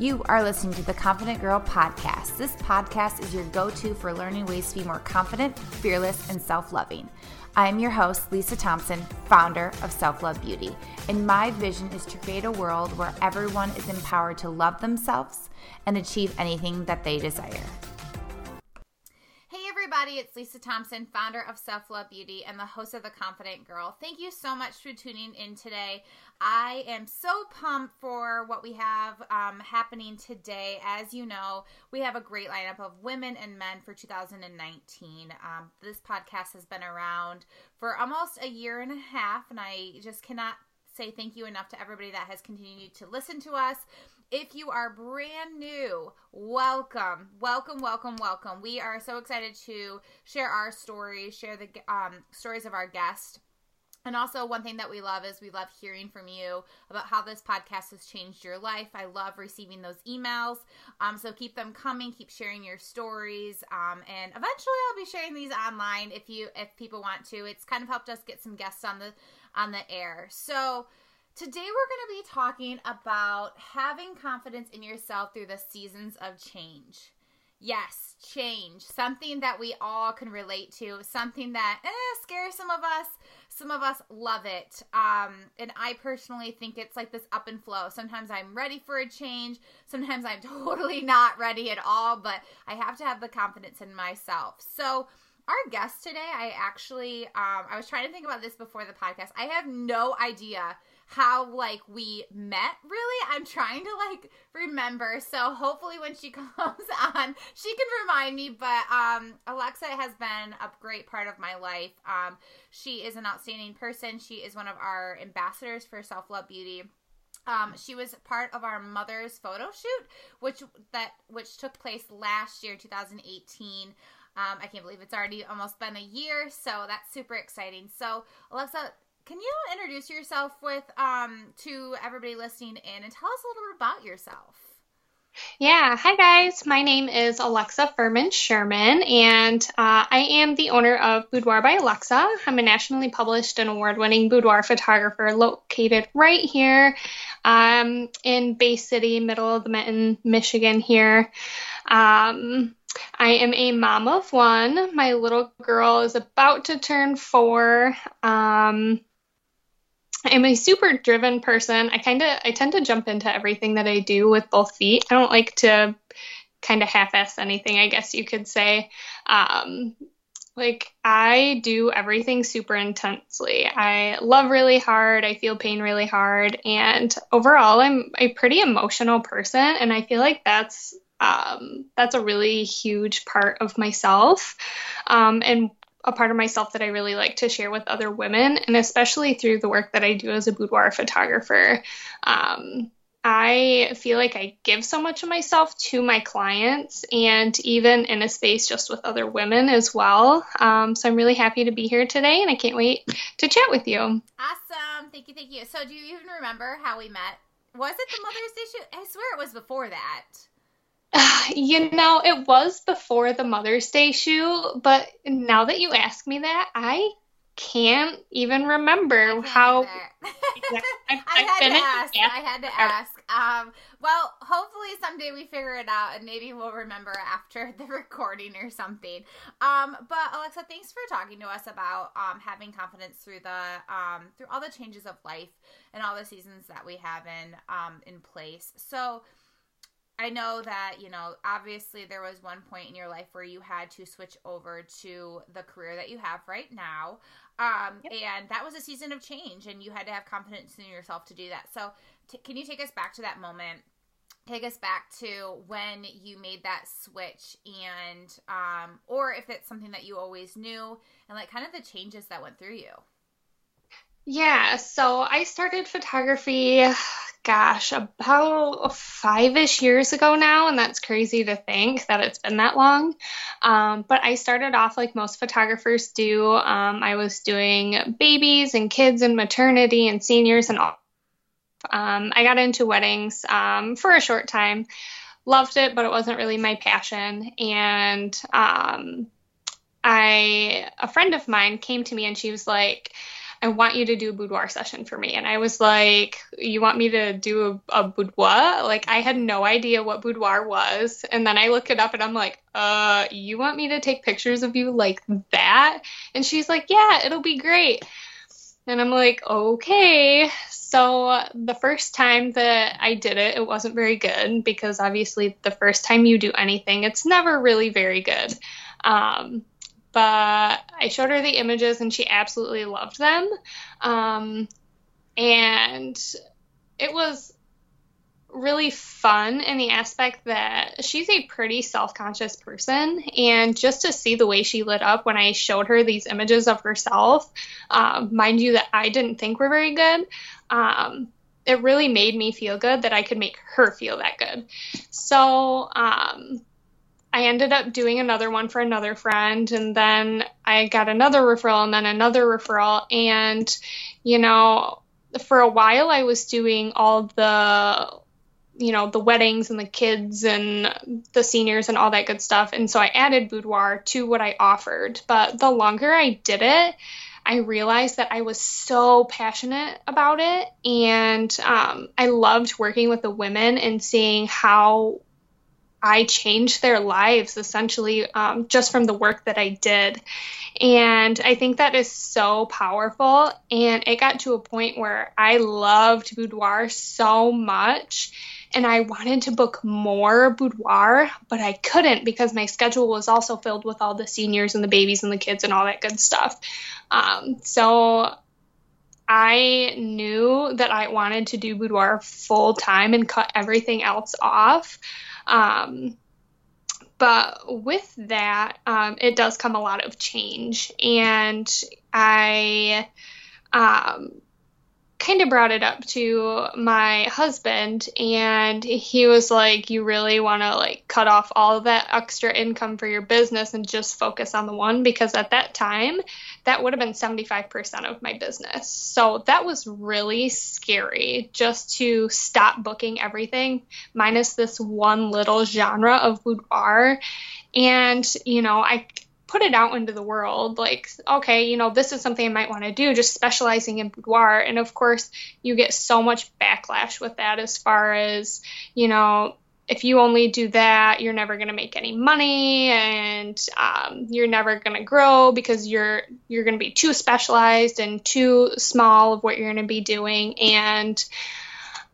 You are listening to the Confident Girl podcast. This podcast is your go to for learning ways to be more confident, fearless, and self loving. I'm your host, Lisa Thompson, founder of Self Love Beauty, and my vision is to create a world where everyone is empowered to love themselves and achieve anything that they desire everybody. It's Lisa Thompson, founder of Self Love Beauty and the host of The Confident Girl. Thank you so much for tuning in today. I am so pumped for what we have um, happening today. As you know, we have a great lineup of women and men for 2019. Um, this podcast has been around for almost a year and a half, and I just cannot say thank you enough to everybody that has continued to listen to us. If you are brand new, welcome, welcome, welcome, welcome. We are so excited to share our stories, share the um, stories of our guests. And also, one thing that we love is we love hearing from you about how this podcast has changed your life. I love receiving those emails. Um, so keep them coming. Keep sharing your stories. Um, and eventually, I'll be sharing these online if you if people want to. It's kind of helped us get some guests on the on the air. So Today, we're going to be talking about having confidence in yourself through the seasons of change. Yes, change. Something that we all can relate to. Something that eh, scares some of us. Some of us love it. Um, and I personally think it's like this up and flow. Sometimes I'm ready for a change. Sometimes I'm totally not ready at all. But I have to have the confidence in myself. So, our guest today, I actually, um, I was trying to think about this before the podcast. I have no idea how like we met really? I'm trying to like remember. So hopefully when she comes on she can remind me. But um alexa has been a great part of my life. Um she is an outstanding person. She is one of our ambassadors for self-love beauty. Um, she was part of our mother's photo shoot, which that which took place last year, 2018. Um, I can't believe it's already almost been a year, so that's super exciting. So, Alexa, can you introduce yourself with um to everybody listening in and tell us a little bit about yourself? Yeah, hi guys. My name is Alexa Fuhrman Sherman, and uh, I am the owner of Boudoir by Alexa. I'm a nationally published and award winning boudoir photographer located right here um, in Bay City, middle of the Mitten, Michigan, here. Um, I am a mom of one. My little girl is about to turn four. Um, I'm a super driven person. I kind of I tend to jump into everything that I do with both feet. I don't like to kind of half-ass anything, I guess you could say. Um, like I do everything super intensely. I love really hard. I feel pain really hard, and overall, I'm a pretty emotional person, and I feel like that's um, that's a really huge part of myself. Um, and a part of myself that I really like to share with other women, and especially through the work that I do as a boudoir photographer. Um, I feel like I give so much of myself to my clients and even in a space just with other women as well. Um, so I'm really happy to be here today and I can't wait to chat with you. Awesome. Thank you. Thank you. So, do you even remember how we met? Was it the Mother's shoot? I swear it was before that. You know, it was before the Mother's Day shoot, but now that you ask me that, I can't even remember how. I, had to ask. I had to ask. Um, well, hopefully someday we figure it out, and maybe we'll remember after the recording or something. Um, but Alexa, thanks for talking to us about um, having confidence through the um, through all the changes of life and all the seasons that we have in um, in place. So I know that, you know, obviously there was one point in your life where you had to switch over to the career that you have right now. Um, yep. And that was a season of change, and you had to have confidence in yourself to do that. So, t- can you take us back to that moment? Take us back to when you made that switch, and um, or if it's something that you always knew, and like kind of the changes that went through you. Yeah, so I started photography gosh, about five ish years ago now, and that's crazy to think that it's been that long. Um, but I started off like most photographers do. Um, I was doing babies and kids and maternity and seniors and all. Um, I got into weddings um, for a short time, loved it, but it wasn't really my passion. And um, I, a friend of mine came to me and she was like, I want you to do a boudoir session for me. And I was like, You want me to do a, a boudoir? Like, I had no idea what boudoir was. And then I look it up and I'm like, Uh, you want me to take pictures of you like that? And she's like, Yeah, it'll be great. And I'm like, Okay. So the first time that I did it, it wasn't very good because obviously the first time you do anything, it's never really very good. Um, but I showed her the images and she absolutely loved them. Um, and it was really fun in the aspect that she's a pretty self conscious person. And just to see the way she lit up when I showed her these images of herself, um, mind you, that I didn't think were very good, um, it really made me feel good that I could make her feel that good. So um, I ended up doing another one for another friend, and then I got another referral, and then another referral. And, you know, for a while I was doing all the you know the weddings and the kids and the seniors and all that good stuff and so i added boudoir to what i offered but the longer i did it I realized that I was so passionate about it. And um, I loved working with the women and seeing how I changed their lives essentially um, just from the work that I did. And I think that is so powerful. And it got to a point where I loved boudoir so much and I wanted to book more boudoir, but I couldn't because my schedule was also filled with all the seniors and the babies and the kids and all that good stuff. Um, so I knew that I wanted to do boudoir full time and cut everything else off. Um, but with that, um, it does come a lot of change. And I um, kind of brought it up to my husband and he was like you really want to like cut off all of that extra income for your business and just focus on the one? Because at that time that would have been 75% of my business. So that was really scary just to stop booking everything minus this one little genre of boudoir. And you know i put it out into the world like okay you know this is something i might want to do just specializing in boudoir. And of course you get so much backlash with that as far as you know if you only do that you're never going to make any money and um, you're never going to grow because you're you're going to be too specialized and too small of what you're going to be doing. And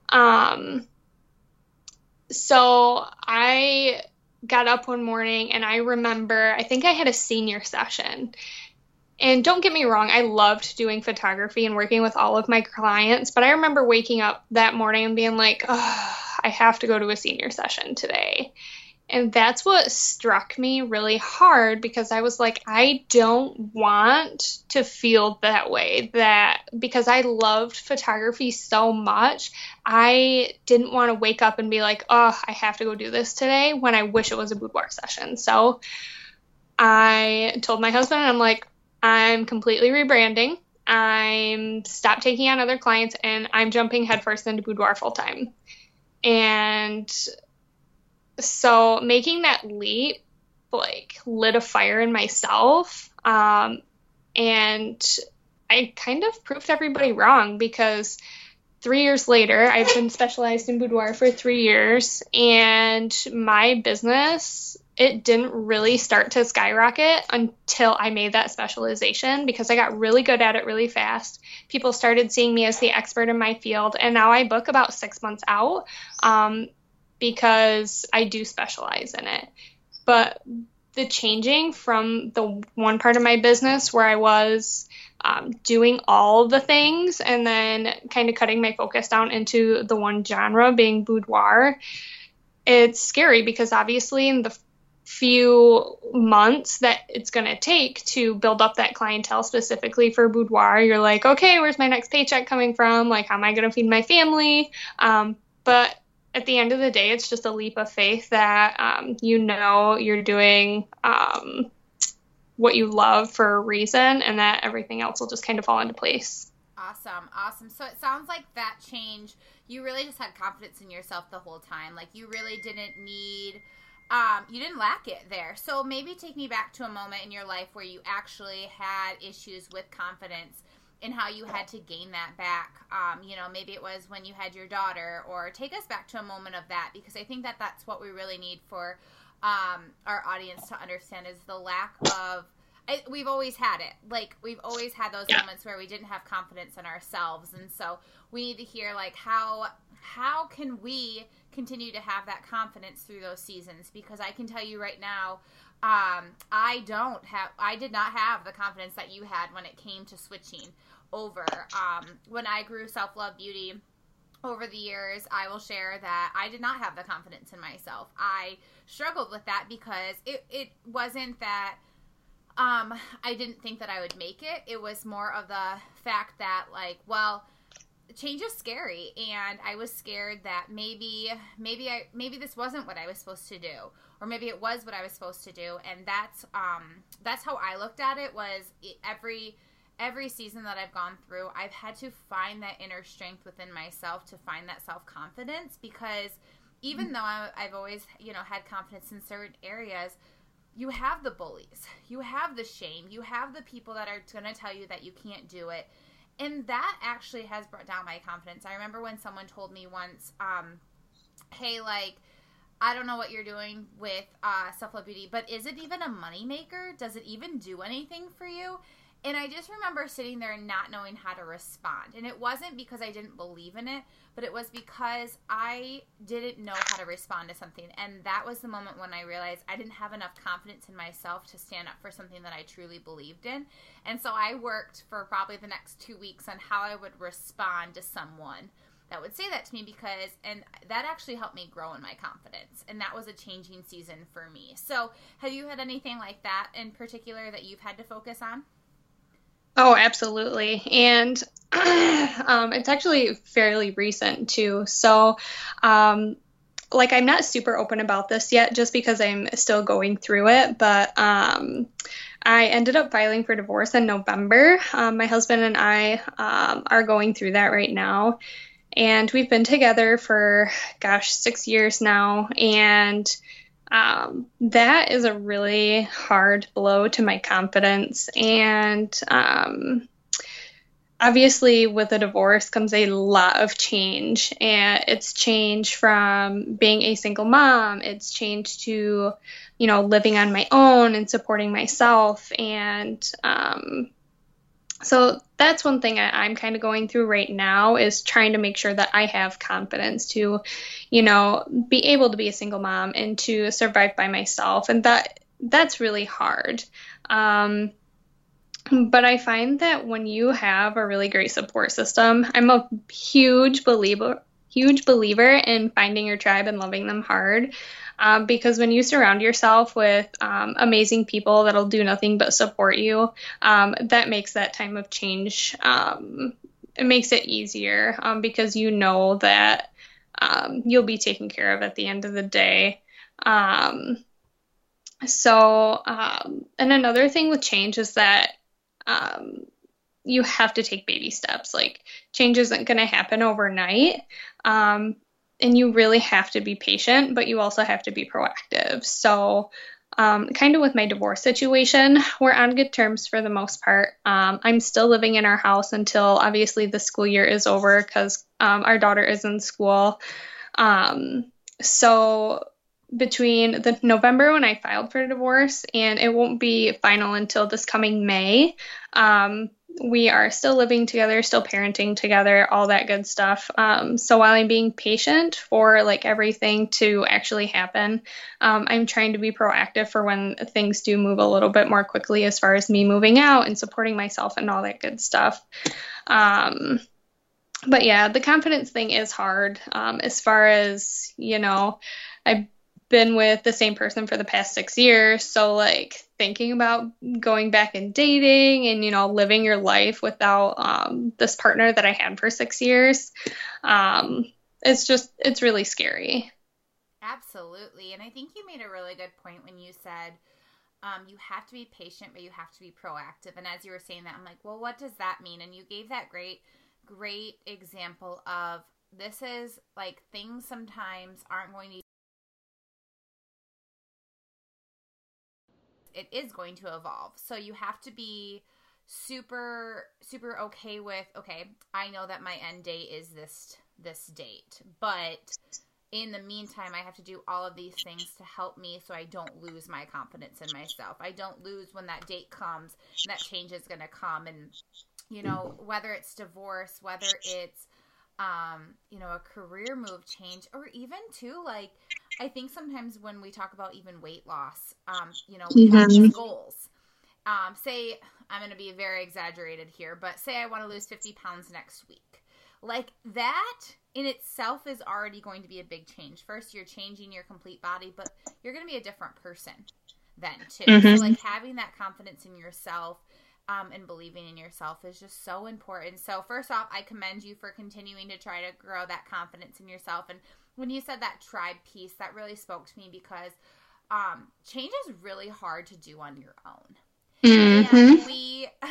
um so i got up one morning and I remember, I think I had a senior session. And don't get me wrong, I loved doing photography and working with all of my clients, but I remember waking up that morning and being like, oh, I have to go to a senior session today. And that's what struck me really hard because I was like, I don't want to feel that way. That because I loved photography so much, I didn't want to wake up and be like, oh, I have to go do this today when I wish it was a boudoir session. So I told my husband, I'm like, I'm completely rebranding. I'm stop taking on other clients and I'm jumping headfirst into boudoir full time. And so making that leap like lit a fire in myself um, and i kind of proved everybody wrong because three years later i've been specialized in boudoir for three years and my business it didn't really start to skyrocket until I made that specialization because I got really good at it really fast. People started seeing me as the expert in my field, and now I book about six months out. Um, because I do specialize in it. But the changing from the one part of my business where I was um, doing all the things and then kind of cutting my focus down into the one genre being boudoir, it's scary because obviously in the few months that it's going to take to build up that clientele specifically for boudoir you're like okay where's my next paycheck coming from like how am i going to feed my family um, but at the end of the day, it's just a leap of faith that um, you know you're doing um, what you love for a reason and that everything else will just kind of fall into place. Awesome. Awesome. So it sounds like that change, you really just had confidence in yourself the whole time. Like you really didn't need. Um, you didn't lack it there. So maybe take me back to a moment in your life where you actually had issues with confidence and how you had to gain that back. Um, you know, maybe it was when you had your daughter, or take us back to a moment of that because I think that that's what we really need for um, our audience to understand is the lack of. I, we've always had it. Like we've always had those yeah. moments where we didn't have confidence in ourselves, and so we need to hear like how how can we continue to have that confidence through those seasons? Because I can tell you right now, um, I don't have. I did not have the confidence that you had when it came to switching over. Um, when I grew self love beauty over the years, I will share that I did not have the confidence in myself. I struggled with that because it, it wasn't that um, I didn't think that I would make it. It was more of the fact that, like, well, change is scary and i was scared that maybe maybe i maybe this wasn't what i was supposed to do or maybe it was what i was supposed to do and that's um that's how i looked at it was every every season that i've gone through i've had to find that inner strength within myself to find that self-confidence because even though I, i've always you know had confidence in certain areas you have the bullies you have the shame you have the people that are going to tell you that you can't do it and that actually has brought down my confidence. I remember when someone told me once, um, "Hey, like." I don't know what you're doing with uh, self love beauty, but is it even a moneymaker? Does it even do anything for you? And I just remember sitting there not knowing how to respond. And it wasn't because I didn't believe in it, but it was because I didn't know how to respond to something. And that was the moment when I realized I didn't have enough confidence in myself to stand up for something that I truly believed in. And so I worked for probably the next two weeks on how I would respond to someone that would say that to me because and that actually helped me grow in my confidence and that was a changing season for me so have you had anything like that in particular that you've had to focus on Oh, absolutely. And um, it's actually fairly recent too. So, um, like, I'm not super open about this yet just because I'm still going through it, but um, I ended up filing for divorce in November. Um, my husband and I um, are going through that right now. And we've been together for, gosh, six years now. And um, that is a really hard blow to my confidence. And um, obviously, with a divorce comes a lot of change. And it's change from being a single mom, it's changed to, you know, living on my own and supporting myself. And um, so that's one thing I, am kind of going through right now is trying to make sure that I have confidence to, you know, be able to be a single mom and to survive by myself. And that that's really hard. Um, but I find that when you have a really great support system, I'm a huge believer huge believer in finding your tribe and loving them hard. Um, because when you surround yourself with um, amazing people that'll do nothing but support you, um, that makes that time of change. Um, it makes it easier um, because you know that um, you'll be taken care of at the end of the day. so, and another thing with change is that you have to take baby steps. Like change isn't going to happen overnight. Um, and you really have to be patient, but you also have to be proactive. So, um, kind of with my divorce situation, we're on good terms for the most part. Um, I'm still living in our house until obviously the school year is over because um, our daughter is in school. Um, so, between the November when I filed for divorce and it won't be final until this coming May, um, we are still living together, still parenting together, all that good stuff. Um, so while I'm being patient for like everything to actually happen, um, I'm trying to be proactive for when things do move a little bit more quickly as far as me moving out and supporting myself and all that good stuff. Um, but yeah, the confidence thing is hard. Um, as far as you know, I've been with the same person for the past six years. So, like, thinking about going back and dating and, you know, living your life without um, this partner that I had for six years, um, it's just, it's really scary. Absolutely. And I think you made a really good point when you said, um, you have to be patient, but you have to be proactive. And as you were saying that, I'm like, well, what does that mean? And you gave that great, great example of this is like things sometimes aren't going to it is going to evolve. So you have to be super super okay with okay i know that my end date is this this date but in the meantime i have to do all of these things to help me so i don't lose my confidence in myself i don't lose when that date comes that change is going to come and you know whether it's divorce whether it's um you know a career move change or even too like i think sometimes when we talk about even weight loss um you know we have these goals um say i'm going to be very exaggerated here but say i want to lose 50 pounds next week like that in itself is already going to be a big change first you're changing your complete body but you're going to be a different person then too Mhm. so like having that confidence in yourself um, and believing in yourself is just so important. So, first off, I commend you for continuing to try to grow that confidence in yourself. And when you said that tribe piece, that really spoke to me because um, change is really hard to do on your own. Mm-hmm. We,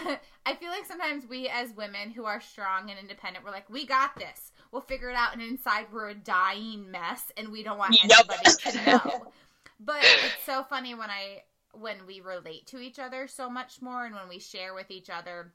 I feel like sometimes we as women who are strong and independent, we're like, we got this. We'll figure it out. And inside, we're a dying mess and we don't want Yep. anybody to know. But it's so funny when I when we relate to each other so much more and when we share with each other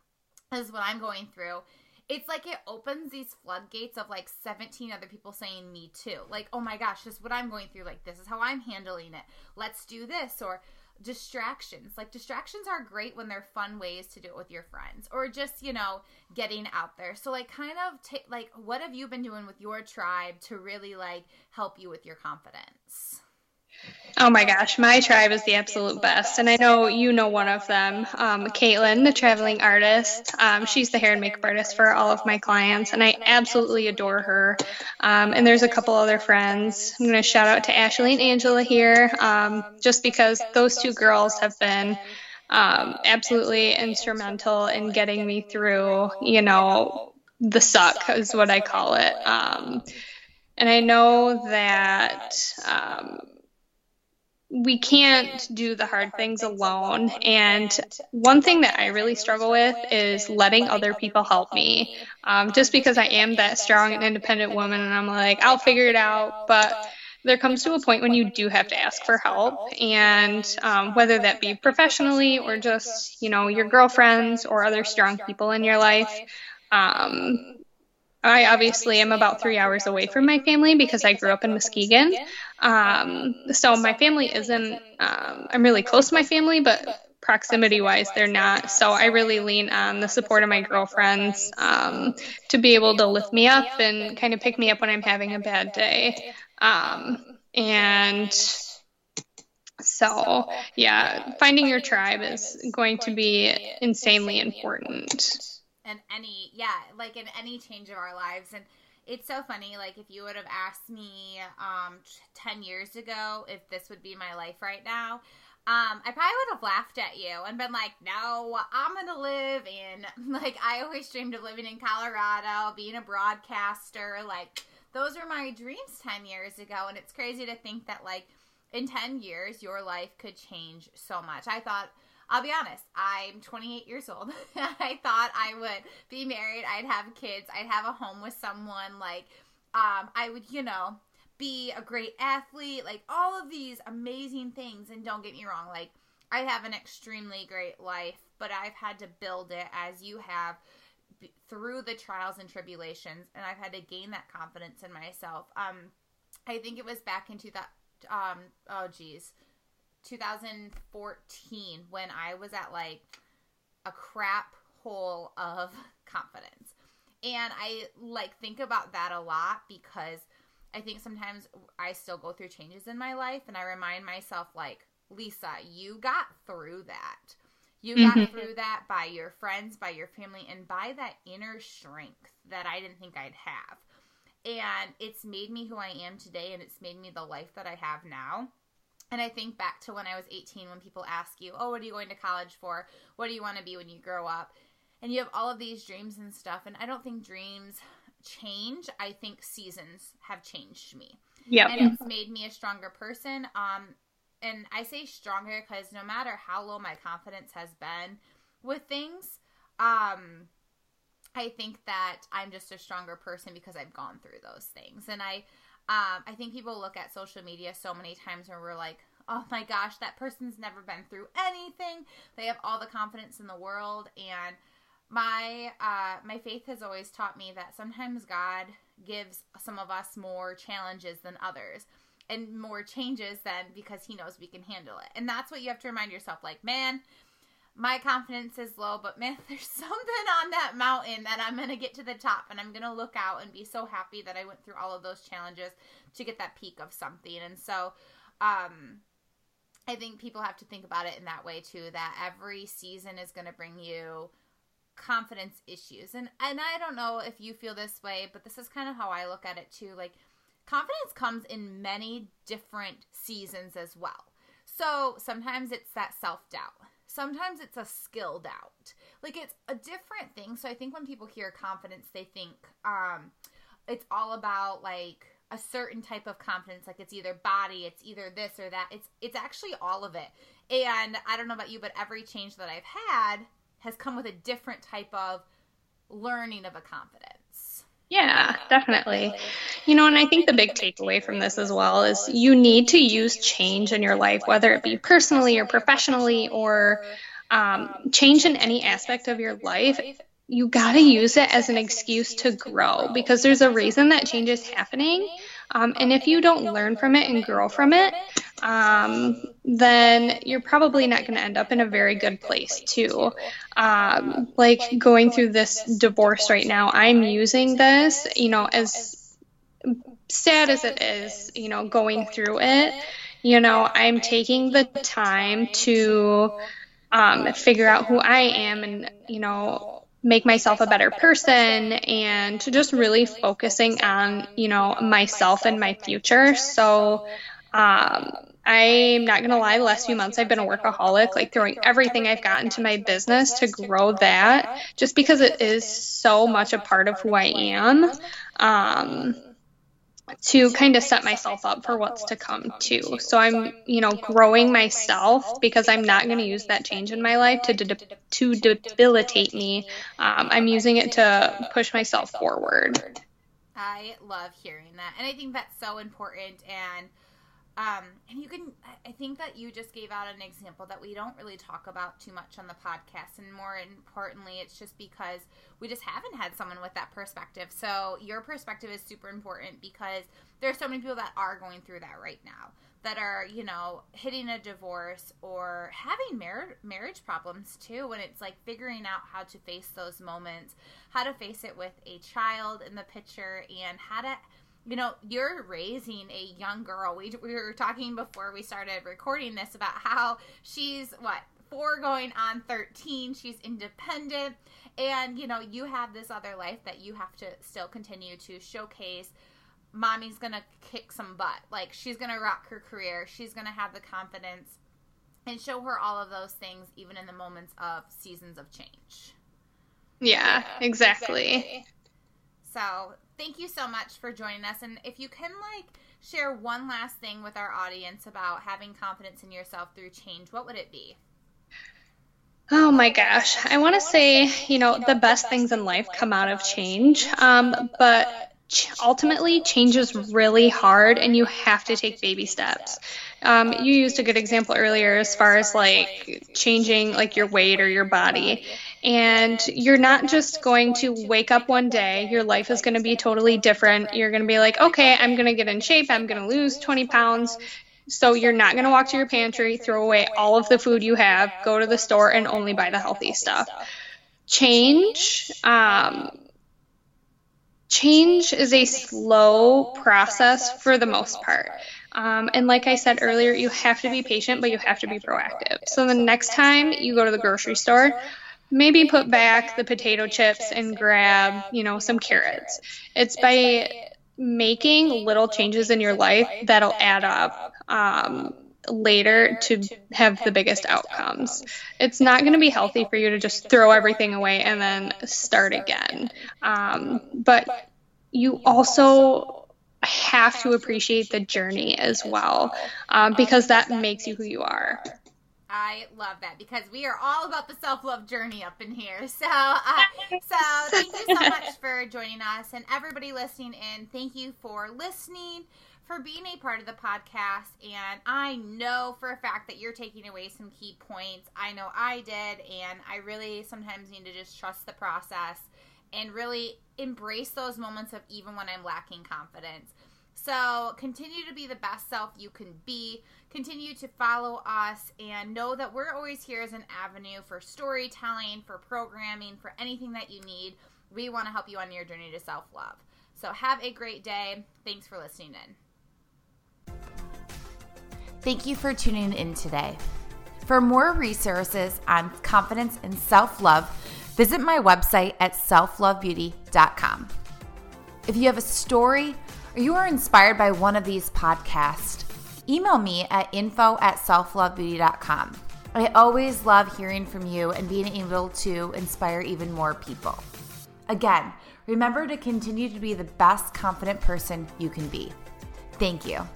is what I'm going through. It's like it opens these floodgates of like 17 other people saying me too. Like, oh my gosh, this is what I'm going through. Like, this is how I'm handling it. Let's do this. Or distractions. Like, distractions are great when they're fun ways to do it with your friends or just, you know, getting out there. So, like, kind of take, like, what have you been doing with your tribe to really, like, help you with your confidence? Oh my gosh, my tribe is the absolute best. And I know you know one of them, um, Caitlin, the traveling artist. Um, she's the hair and makeup artist for all of my clients, and I absolutely adore her. Um, and there's a couple other friends. I'm going to shout out to Ashley and Angela here, um, just because those two girls have been um, absolutely instrumental in getting me through, you know, the suck is what I call it. Um, and I know that we can't do the hard things alone. And one thing that I really struggle with is letting other people help me. Um, just because I am that strong and independent woman, and I'm like, I'll figure it out. But there comes to a point when you do have to ask for help, and um, whether that be professionally or just, you know, your girlfriends or other strong people in your life. Um, I obviously am about three hours away from my family because I grew up in Muskegon. Um, so my family isn't, um, I'm really close to my family, but proximity wise, they're not. So I really lean on the support of my girlfriends um, to be able to lift me up and kind of pick me up when I'm having a bad day. Um, and so, yeah, finding your tribe is going to be insanely important. And any yeah like in any change of our lives. And it's so funny like if you would have asked me um t- 10 years ago if this would be my life right now um i probably would have laughed at you and been like no i'm gonna live in like i always dreamed of living in colorado being a broadcaster like those were my dreams 10 years ago. And it's crazy to think that like in 10 years your life could change so much. I thought I'll be honest, I'm 28 years old. I thought I would be married, I'd have kids, I'd have a home with someone, like, um, I would, you know, be a great athlete, like all of these amazing things. And don't get me wrong, like, I have an extremely great life, but I've had to build it as you have through the trials and tribulations, and I've had to gain that confidence in myself. Um, I think it was back in 2000, um, oh geez, 2014 when I was at like a crap hole of confidence. And I like think about that a lot because I think sometimes I still go through changes in my life and I remind myself like, Lisa, you got through that. You got Mhm. through that by your friends, by your family, and by that inner strength that I didn't think I'd have. And it's made me who I am today, and it's made me the life that I have now. And I think back to when I was 18 when people ask you, Oh, what are you going to college for? What do you want to be when you grow up? And you have all of these dreams and stuff. And I don't think dreams change. I think seasons have changed me Yeah. and it's made me a stronger person. Um, and I say stronger because no matter how low my confidence has been with things, um, I think that I'm just a stronger person because I've gone through those things. And I, um, I think people look at social media so many times where we're like, oh my gosh, that person's never been through anything. They have all the confidence in the world and my uh my faith has always taught me that sometimes God gives some of us more challenges than others and more changes than because he knows we can handle it. And that's what you have to remind yourself like, man, my confidence is low, but man, there's something on that mountain that I'm going to get to the top and I'm going to look out and be so happy that I went through all of those challenges to get that peak of something. And so, um, I think people have to think about it in that way too that every season is going to bring you confidence issues. And and I don't know if you feel this way, but this is kind of how I look at it too. Like confidence comes in many different seasons as well. So, sometimes it's that self-doubt sometimes it's a skill doubt. Like it's a different thing. So I think when people hear confidence, they think um, it's all about like a certain type of confidence like it's either body it's either this or that it's it's actually all of it and i don't know about you but every change that i've had has come with a different type of learning of a confidence yeah, definitely. You know, and I think the big takeaway from this as well is you need to use change in your life, whether it be personally or professionally or um, change in any aspect of your life. You got to use it as an excuse to grow because there's a reason that change is happening. Um, and if you don't learn from it and grow from it, um, then you're probably not going to end up in a very good place, too. Um, like going through this divorce right now, I'm using this, you know, as sad as it is, you know, going through it, you know, I'm taking the time to um, figure out who I am and, you know, make myself a better person and to just really focusing on, you know, myself and my future. So, um, I'm not going to lie, the last few months I've been a workaholic, like throwing everything I've got into my business to grow that just because it is so much a part of who I am. Um, to kind of set myself up for what's to come too. So I'm, you know, growing myself because I'm not going to use that change in my life to de- to debilitate me. Um, I'm using it to push myself forward. I love hearing that, and I think that's so important. And um, and you can, I think that you just gave out an example that we don't really talk about too much on the podcast. And more importantly, it's just because we just haven't had someone with that perspective. So your perspective is super important because there are so many people that are going through that right now that are, you know, hitting a divorce or having mar- marriage problems too. When it's like figuring out how to face those moments, how to face it with a child in the picture, and how to you know, you're raising a young girl. We, we were talking before we started recording this about how she's what four going on 13 she's independent and you know you have this other life that you have to still continue to showcase mommy's gonna kick some butt like she's gonna rock her career she's gonna have the confidence and show her all of those things even in the moments of seasons of change yeah, exactly. exactly. so thank you so much for joining us. And if you can, like, share one last thing with our audience about having confidence in yourself through change, what would it be? Oh my gosh. I want to say, you know, the best things in life come out of change. Um, but ultimately, change is really hard and you have to take baby steps. Um, you used a good example earlier as far as like changing like your weight or your body. And you're not just going to wake up one day, your life is going to be totally different. You're going to be like, okay, I'm going to get in shape, I'm going to lose 20 pounds. So you're not going to walk to your pantry, throw away all of the food you have, go to the store, and only buy the healthy stuff. Change. Um, change is a slow process for the most part. Um, and like I said earlier, you have to be patient, but you have to be proactive. So the next time you go to the grocery store, maybe put back the potato chips and grab, you know, some carrots. It's by making little changes in your life that'll add up um, later to have the biggest outcomes. It's not going to be healthy for you to just throw everything away and then start again. Um, but you also have to appreciate the journey as well um, because that makes you who you are. I love that because we are all about the self love journey up in here. So, uh, so thank you so much for joining us, and everybody listening in. Thank you for listening, for being a part of the podcast. And I know for a fact that you're taking away some key points. I know I did. And I really sometimes need to just trust the process and really embrace those moments of even when I'm lacking confidence. So continue to be the best self you can be. Continue to follow us and know that we're always here as an avenue for storytelling, for programming, for anything that you need. We want to help you on your journey to self love. So have a great day. Thanks for listening in. Thank you for tuning in today. For more resources on confidence and self love, visit my website at selflovebeauty.com. If you have a story or you are inspired by one of these podcasts, email me at info at selflovebeauty.com. I always love hearing from you and being able to inspire even more people. Again, remember to continue to be the best confident person you can be. Thank you.